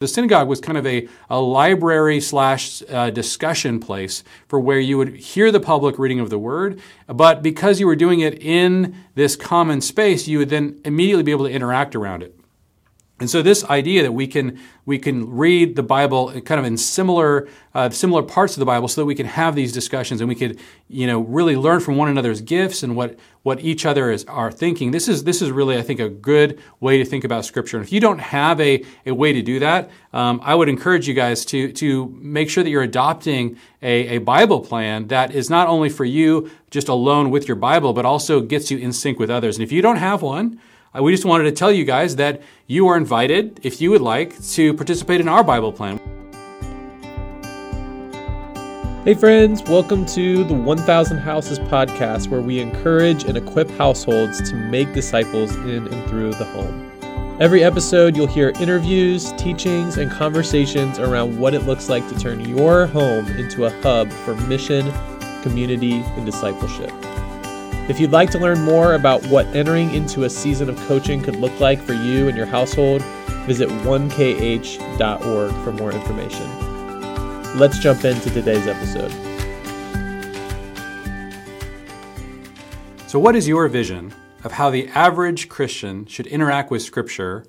The synagogue was kind of a, a library slash uh, discussion place for where you would hear the public reading of the word, but because you were doing it in this common space, you would then immediately be able to interact around it. And so this idea that we can we can read the Bible kind of in similar uh, similar parts of the Bible, so that we can have these discussions and we could you know really learn from one another's gifts and what what each other is are thinking. This is this is really I think a good way to think about Scripture. And if you don't have a, a way to do that, um, I would encourage you guys to to make sure that you're adopting a, a Bible plan that is not only for you just alone with your Bible, but also gets you in sync with others. And if you don't have one, Uh, we just wanted to tell you guys that you are invited, if you would like, to participate in our Bible plan. Hey, friends, welcome to the 1000 Houses podcast, where we encourage and equip households to make disciples in and through the home. Every episode, you'll hear interviews, teachings, and conversations around what it looks like to turn your home into a hub for mission, community, and discipleship. If you'd like to learn more about what entering into a season of coaching could look like for you and your household, visit 1kh.org for more information. Let's jump into today's episode. So, what is your vision of how the average Christian should interact with Scripture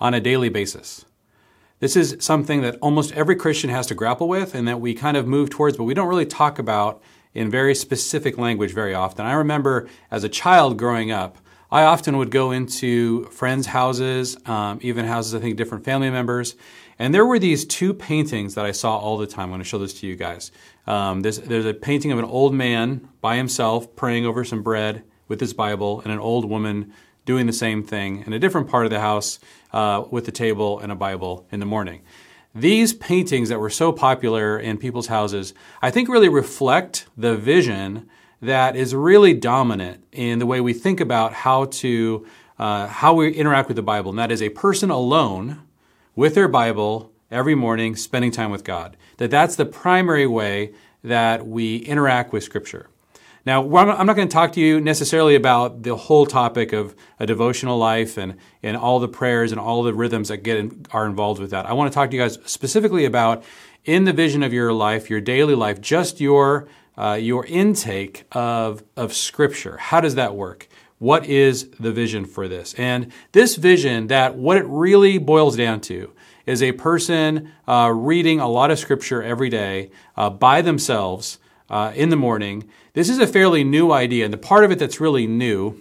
on a daily basis? This is something that almost every Christian has to grapple with and that we kind of move towards, but we don't really talk about in very specific language very often. I remember as a child growing up, I often would go into friends' houses, um, even houses, I think, different family members. And there were these two paintings that I saw all the time. I'm going to show this to you guys. Um, there's, there's a painting of an old man by himself praying over some bread with his Bible, and an old woman doing the same thing in a different part of the house uh, with the table and a Bible in the morning. These paintings that were so popular in people's houses, I think really reflect the vision that is really dominant in the way we think about how to uh, how we interact with the Bible, and that is a person alone with their Bible every morning, spending time with God. That that's the primary way that we interact with Scripture. Now, I'm not going to talk to you necessarily about the whole topic of a devotional life and, and all the prayers and all the rhythms that get in, are involved with that. I want to talk to you guys specifically about in the vision of your life, your daily life, just your uh, your intake of of Scripture. How does that work? What is the vision for this? And this vision, that what it really boils down to is a person uh, reading a lot of Scripture every day uh, by themselves uh, in the morning. This is a fairly new idea, and the part of it that's really new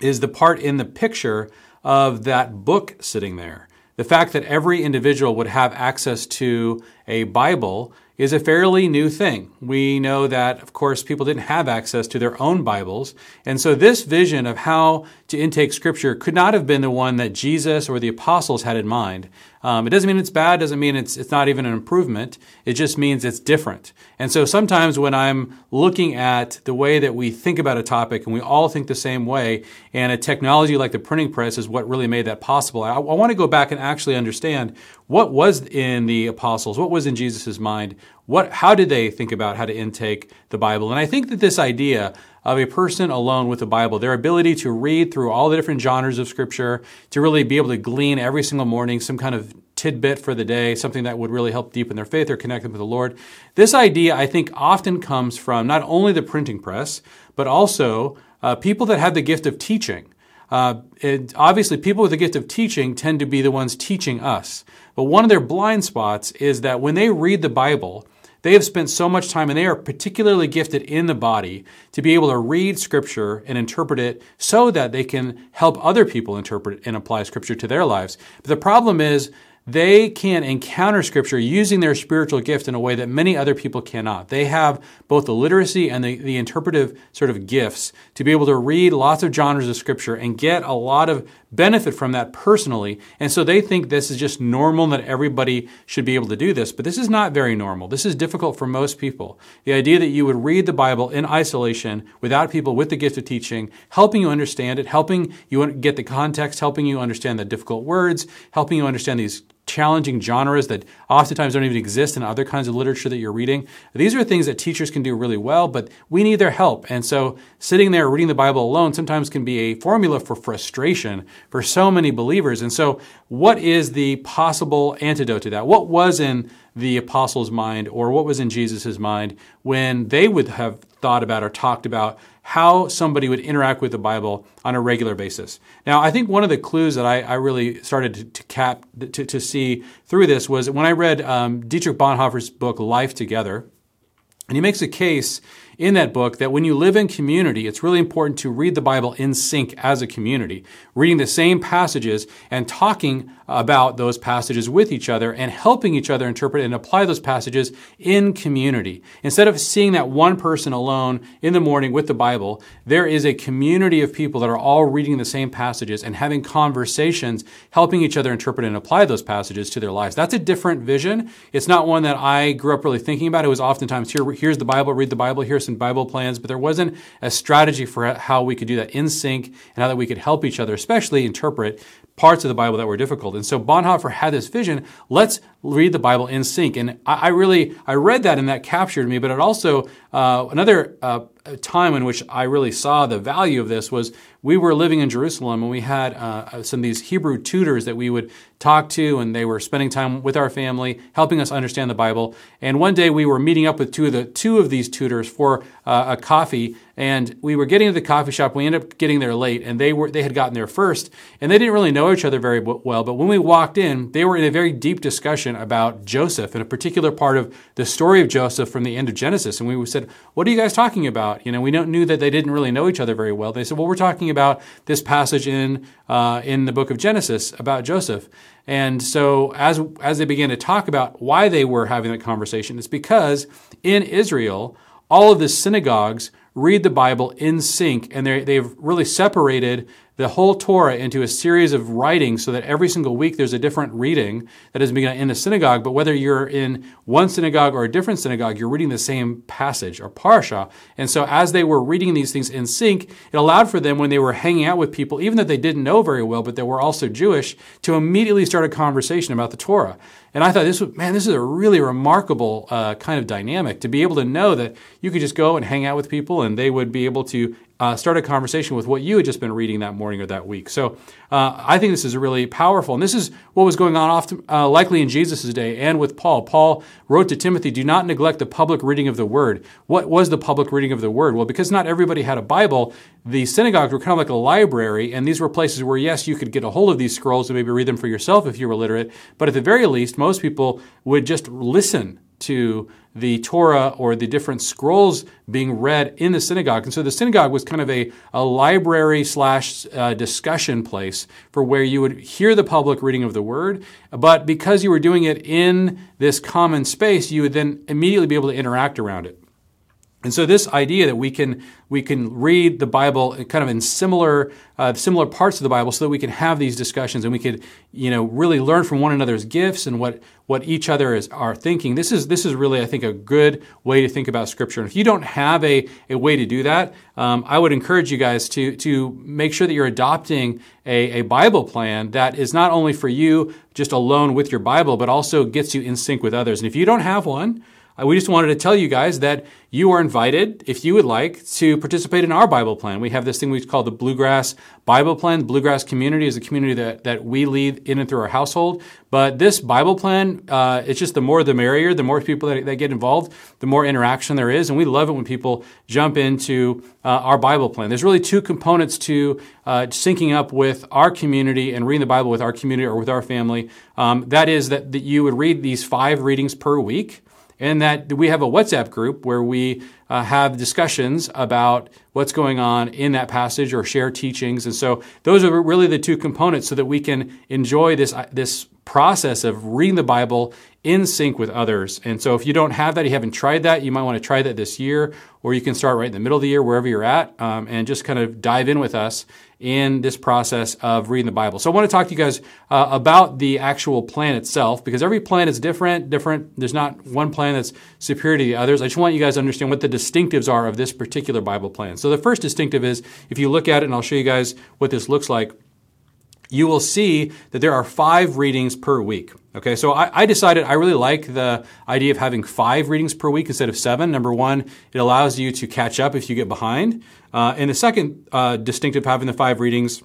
is the part in the picture of that book sitting there. The fact that every individual would have access to a Bible is a fairly new thing. We know that, of course, people didn't have access to their own Bibles. And so this vision of how to intake Scripture could not have been the one that Jesus or the apostles had in mind. Um, it doesn't mean it's bad, doesn't mean it's, it's not even an improvement. It just means it's different. And so sometimes when I'm looking at the way that we think about a topic and we all think the same way, and a technology like the printing press is what really made that possible, I, I want to go back and actually understand what was in the apostles, what was in Jesus' mind, what, how did they think about how to intake the Bible. And I think that this idea of a person alone with the Bible, their ability to read through all the different genres of Scripture, to really be able to glean every single morning some kind of tidbit for the day, something that would really help deepen their faith or connect them with the Lord. This idea, I think, often comes from not only the printing press, but also uh, people that have the gift of teaching. Uh, it, obviously, people with the gift of teaching tend to be the ones teaching us. But one of their blind spots is that when they read the Bible, they have spent so much time and they are particularly gifted in the body to be able to read scripture and interpret it so that they can help other people interpret and apply scripture to their lives. But the problem is they can encounter Scripture using their spiritual gift in a way that many other people cannot. They have both the literacy and the, the interpretive sort of gifts to be able to read lots of genres of Scripture and get a lot of benefit from that personally. And so they think this is just normal that everybody should be able to do this. But this is not very normal. This is difficult for most people. The idea that you would read the Bible in isolation without people with the gift of teaching, helping you understand it, helping you get the context, helping you understand the difficult words, helping you understand these challenging genres that oftentimes don't even exist in other kinds of literature that you're reading. These are things that teachers can do really well, but we need their help. And so sitting there reading the Bible alone sometimes can be a formula for frustration for so many believers. And so what is the possible antidote to that? What was in the apostles' mind or what was in Jesus' mind when they would have thought about or talked about how somebody would interact with the Bible on a regular basis. Now, I think one of the clues that I, I really started to, to cap to, to, see through this was when I read um, Dietrich Bonhoeffer's book Life Together, and he makes a case in that book that when you live in community, it's really important to read the Bible in sync as a community, reading the same passages and talking about those passages with each other and helping each other interpret and apply those passages in community. Instead of seeing that one person alone in the morning with the Bible, there is a community of people that are all reading the same passages and having conversations, helping each other interpret and apply those passages to their lives. That's a different vision. It's not one that I grew up really thinking about. It was oftentimes here, here's the Bible, read the Bible, here's some Bible plans, but there wasn't a strategy for how we could do that in sync and how that we could help each other, especially interpret parts of the Bible that were difficult. And so Bonhoeffer had this vision. Let's read the Bible in sync. And I, I really, I read that and that captured me. But it also, uh, another uh, time in which I really saw the value of this was we were living in Jerusalem and we had uh, some of these Hebrew tutors that we would talk to, and they were spending time with our family, helping us understand the Bible. And one day we were meeting up with two of the two of these tutors for uh, a coffee, and we were getting to the coffee shop. We ended up getting there late, and they were they had gotten there first, and they didn't really know each other very well. But when we walked in, they were in a very deep discussion about Joseph and a particular part of the story of Joseph from the end of Genesis. And we said, "What are you guys talking about?" You know, we knew that they didn't really know each other very well. They said, "Well, we're talking about this passage in uh, in the book of Genesis about Joseph." And so as as they began to talk about why they were having that conversation, it's because in Israel, all of the synagogues read the Bible in sync, and they've really separated the whole Torah into a series of writings so that every single week there's a different reading that is begun in the synagogue. But whether you're in one synagogue or a different synagogue, you're reading the same passage or parsha. And so as they were reading these things in sync, it allowed for them when they were hanging out with people, even that they didn't know very well, but they were also Jewish, to immediately start a conversation about the Torah. And I thought this was, man, this is a really remarkable uh, kind of dynamic to be able to know that you could just go and hang out with people and they would be able to uh, start a conversation with what you had just been reading that morning or that week. So uh, I think this is really powerful. And this is what was going on often, uh, likely in Jesus' day and with Paul. Paul wrote to Timothy, do not neglect the public reading of the word. What was the public reading of the word? Well, because not everybody had a Bible, the synagogues were kind of like a library, and these were places where, yes, you could get a hold of these scrolls and maybe read them for yourself if you were literate, but at the very least, most people would just listen to the Torah or the different scrolls being read in the synagogue. And so the synagogue was kind of a, a library slash uh, discussion place for where you would hear the public reading of the word. But because you were doing it in this common space, you would then immediately be able to interact around it. And so this idea that we can we can read the Bible kind of in similar uh, similar parts of the Bible, so that we can have these discussions and we could you know really learn from one another's gifts and what what each other is are thinking. This is this is really I think a good way to think about Scripture. And if you don't have a, a way to do that, um, I would encourage you guys to to make sure that you're adopting a, a Bible plan that is not only for you just alone with your Bible, but also gets you in sync with others. And if you don't have one, we just wanted to tell you guys that you are invited, if you would like, to participate in our Bible plan. We have this thing we call the Bluegrass Bible Plan. The Bluegrass community is a community that, that we lead in and through our household. But this Bible plan, uh, it's just the more the merrier. The more people that, that, get involved, the more interaction there is. And we love it when people jump into uh, our Bible plan. There's really two components to uh, syncing up with our community and reading the Bible with our community or with our family. Um, that is that, that you would read these five readings per week and that we have a WhatsApp group where we uh, have discussions about what's going on in that passage or share teachings. And so those are really the two components so that we can enjoy this, uh, this process of reading the Bible in sync with others. And so if you don't have that, you haven't tried that, you might want to try that this year, or you can start right in the middle of the year, wherever you're at, um, and just kind of dive in with us in this process of reading the Bible. So I want to talk to you guys uh, about the actual plan itself, because every plan is different, different. There's not one plan that's superior to the others. I just want you guys to understand what the distinctives are of this particular Bible plan. So the first distinctive is, if you look at it, and I'll show you guys what this looks like, you will see that there are five readings per week. Okay, so I, I, decided I really like the idea of having five readings per week instead of seven. Number one, it allows you to catch up if you get behind. Uh, and the second uh, distinctive having the five readings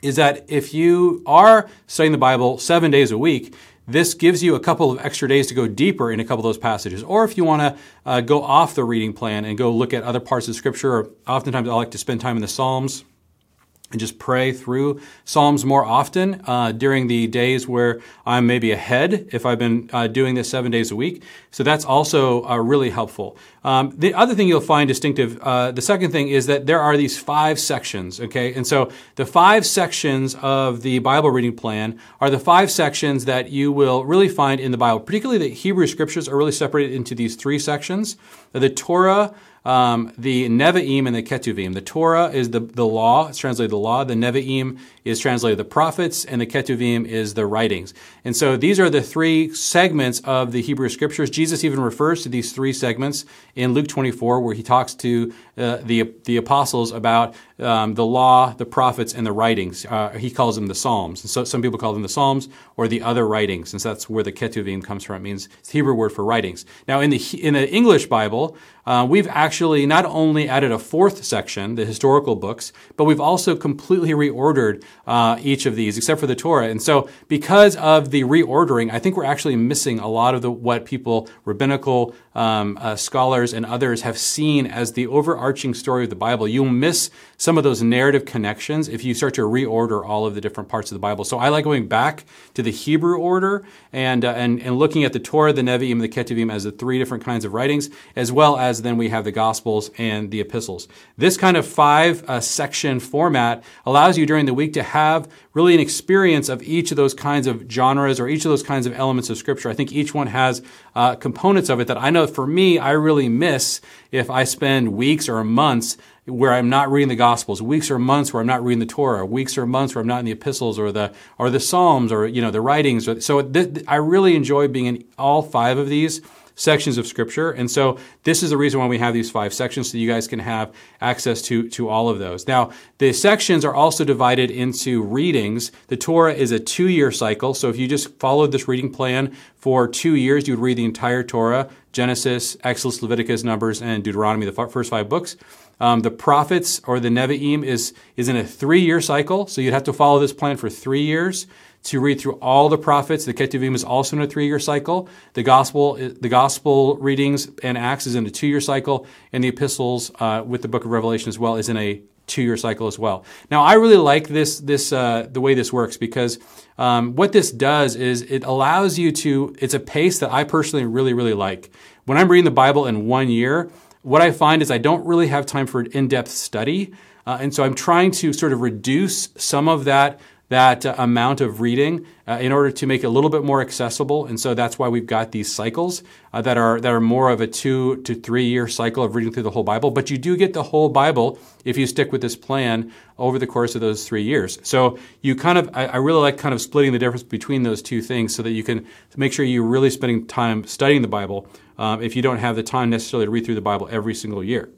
is that if you are studying the Bible seven days a week, this gives you a couple of extra days to go deeper in a couple of those passages. Or if you want to uh, go off the reading plan and go look at other parts of Scripture, oftentimes I like to spend time in the Psalms and just pray through Psalms more often uh, during the days where I'm maybe ahead if I've been uh, doing this seven days a week. So that's also uh, really helpful. Um, the other thing you'll find distinctive, uh, the second thing is that there are these five sections, okay? And so the five sections of the Bible reading plan are the five sections that you will really find in the Bible. Particularly the Hebrew scriptures are really separated into these three sections. The Torah, um, the Nevi'im and the Ketuvim. The Torah is the, the law, it's translated the law. The Nevi'im is translated the prophets, and the Ketuvim is the writings. And so these are the three segments of the Hebrew Scriptures. Jesus even refers to these three segments in Luke 24, where he talks to uh, the, the apostles about um, the law, the prophets, and the writings. Uh, he calls them the Psalms. And so some people call them the Psalms or the other writings, since that's where the Ketuvim comes from. It means it's Hebrew word for writings. Now, in the, in the English Bible, uh, we've actually not only added a fourth section, the historical books, but we've also completely reordered uh, each of these, except for the Torah. And so, because of the reordering, I think we're actually missing a lot of the what people, rabbinical um, uh, scholars and others, have seen as the overarching story of the Bible. You'll miss some of those narrative connections if you start to reorder all of the different parts of the Bible. So I like going back to the Hebrew order and uh, and and looking at the Torah, the Nevi'im, the Ketuvim as the three different kinds of writings, as well as then we have the Gospels and the epistles. This kind of five uh, section format allows you during the week to have really an experience of each of those kinds of genres or each of those kinds of elements of Scripture. I think each one has uh, components of it that I know for me, I really miss if I spend weeks or months where I'm not reading the Gospels, weeks or months where I'm not reading the Torah, weeks or months where I'm not in the epistles or the or the Psalms or you know the writings. So th- I really enjoy being in all five of these sections of scripture. And so this is the reason why we have these five sections so you guys can have access to, to all of those. Now, the sections are also divided into readings. The Torah is a two year cycle. So if you just followed this reading plan for two years, you would read the entire Torah, Genesis, Exodus, Leviticus, Numbers, and Deuteronomy, the first five books. Um, the prophets or the Nevi'im is, is in a three year cycle. So you'd have to follow this plan for three years to read through all the prophets. The Ketuvim is also in a three-year cycle. The gospel, the gospel readings and Acts is in a two-year cycle, and the epistles uh, with the book of Revelation as well is in a two-year cycle as well. Now, I really like this this uh, the way this works because um, what this does is it allows you to. It's a pace that I personally really really like. When I'm reading the Bible in one year, what I find is I don't really have time for an in-depth study, uh, and so I'm trying to sort of reduce some of that that uh, amount of reading uh, in order to make it a little bit more accessible. And so that's why we've got these cycles uh, that are that are more of a two to three year cycle of reading through the whole Bible. But you do get the whole Bible if you stick with this plan over the course of those three years. So you kind of I, I really like kind of splitting the difference between those two things so that you can make sure you're really spending time studying the Bible um, if you don't have the time necessarily to read through the Bible every single year.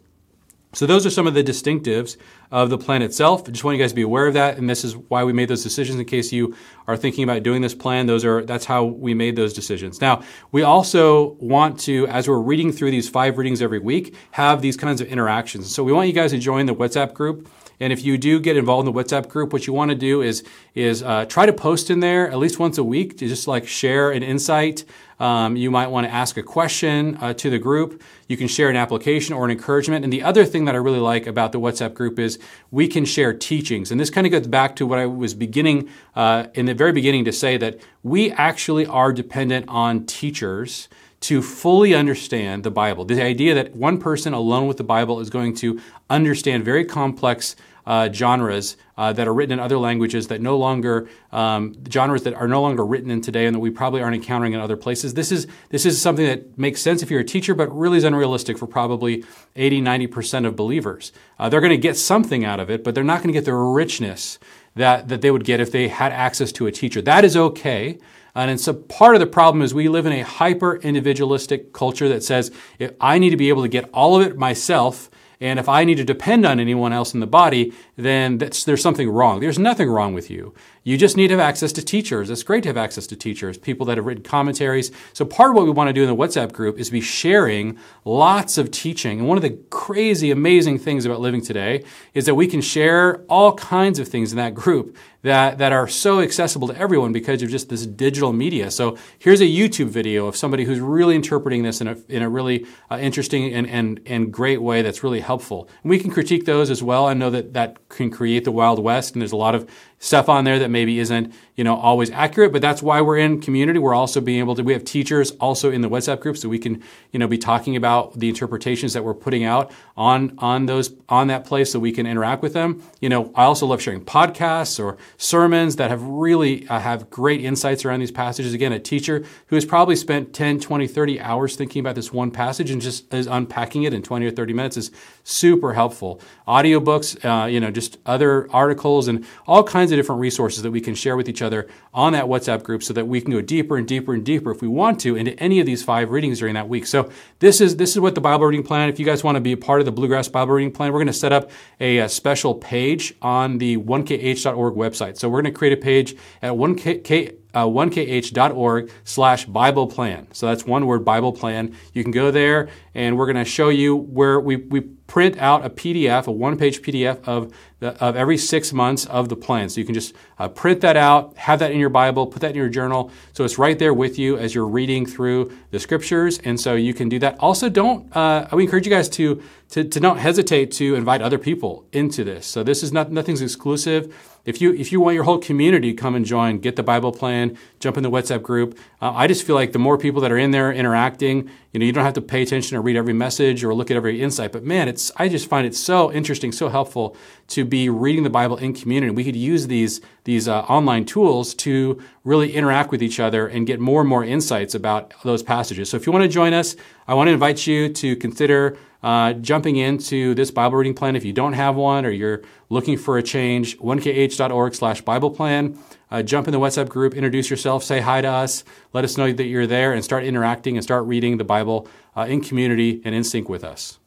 So those are some of the distinctives of the plan itself. I just want you guys to be aware of that, and this is why we made those decisions. In case you are thinking about doing this plan, those are that's how we made those decisions. Now, we also want to, as we're reading through these five readings every week, have these kinds of interactions. So we want you guys to join the WhatsApp group. And if you do get involved in the WhatsApp group, what you want to do is is uh, try to post in there at least once a week to just like share an insight um, you might want to ask a question uh, to the group. You can share an application or an encouragement. And the other thing that I really like about the WhatsApp group is we can share teachings. And this kind of goes back to what I was beginning uh, in the very beginning to say that we actually are dependent on teachers to fully understand the Bible. The idea that one person alone with the Bible is going to understand very complex uh, genres uh, that are written in other languages that no longer um, genres that are no longer written in today and that we probably aren't encountering in other places. This is this is something that makes sense if you're a teacher, but really is unrealistic for probably 80, 90 percent of believers. Uh, they're going to get something out of it, but they're not going to get the richness that that they would get if they had access to a teacher. That is okay. And so part of the problem is we live in a hyper individualistic culture that says I need to be able to get all of it myself and if I need to depend on anyone else in the body, then there's something wrong. There's nothing wrong with you. You just need to have access to teachers. It's great to have access to teachers, people that have written commentaries. So part of what we want to do in the WhatsApp group is be sharing lots of teaching. And one of the crazy, amazing things about living today is that we can share all kinds of things in that group that, that are so accessible to everyone because of just this digital media. So here's a YouTube video of somebody who's really interpreting this in a, in a really uh, interesting and, and, and great way that's really helpful. And we can critique those as well. I know that that can create the Wild West, and there's a lot of stuff on there that maybe isn't you know always accurate but that's why we're in community. We're also being able to we have teachers also in the whatsapp group so we can you know be talking about the interpretations that we're putting out on on those on that place so we can interact with them. You know i also love sharing podcasts or sermons that have really uh, have great insights around these passages. Again a teacher who has probably spent 10 20 30 hours thinking about this one passage and just is unpacking it in 20 or 30 minutes is super helpful. Audiobooks uh, you know just other articles and all kinds kinds of different resources that we can share with each other on that WhatsApp group so that we can go deeper and deeper and deeper if we want to into any of these five readings during that week. So this is this is what the Bible reading plan. If you guys want to be a part of the Bluegrass Bible reading plan, we're going to set up a, a special page on the 1kh.org website. So we're going to create a page at 1k uh, 1kh.org slash Bible plan. So that's one word, Bible plan. You can go there and we're going to show you where we, we print out a PDF, a one page PDF of, the, of every six months of the plan. So you can just uh, print that out, have that in your Bible, put that in your journal. So it's right there with you as you're reading through the scriptures. And so you can do that. Also, don't, uh, I would encourage you guys to, to, to not hesitate to invite other people into this. So this is not, nothing's exclusive. If you if you want your whole community to come and join, get the Bible plan, jump in the WhatsApp group. Uh, I just feel like the more people that are in there interacting, you know, you don't have to pay attention or read every message or look at every insight. But man, it's I just find it so interesting, so helpful to be reading the Bible in community. We could use these these uh, online tools to really interact with each other and get more and more insights about those passages. So if you want to join us, I want to invite you to consider uh, jumping into this Bible reading plan. If you don't have one or you're looking for a change, 1kh.org slash Bible plan. Uh, jump in the WhatsApp group, introduce yourself, say hi to us, let us know that you're there, and start interacting and start reading the Bible uh, in community and in sync with us.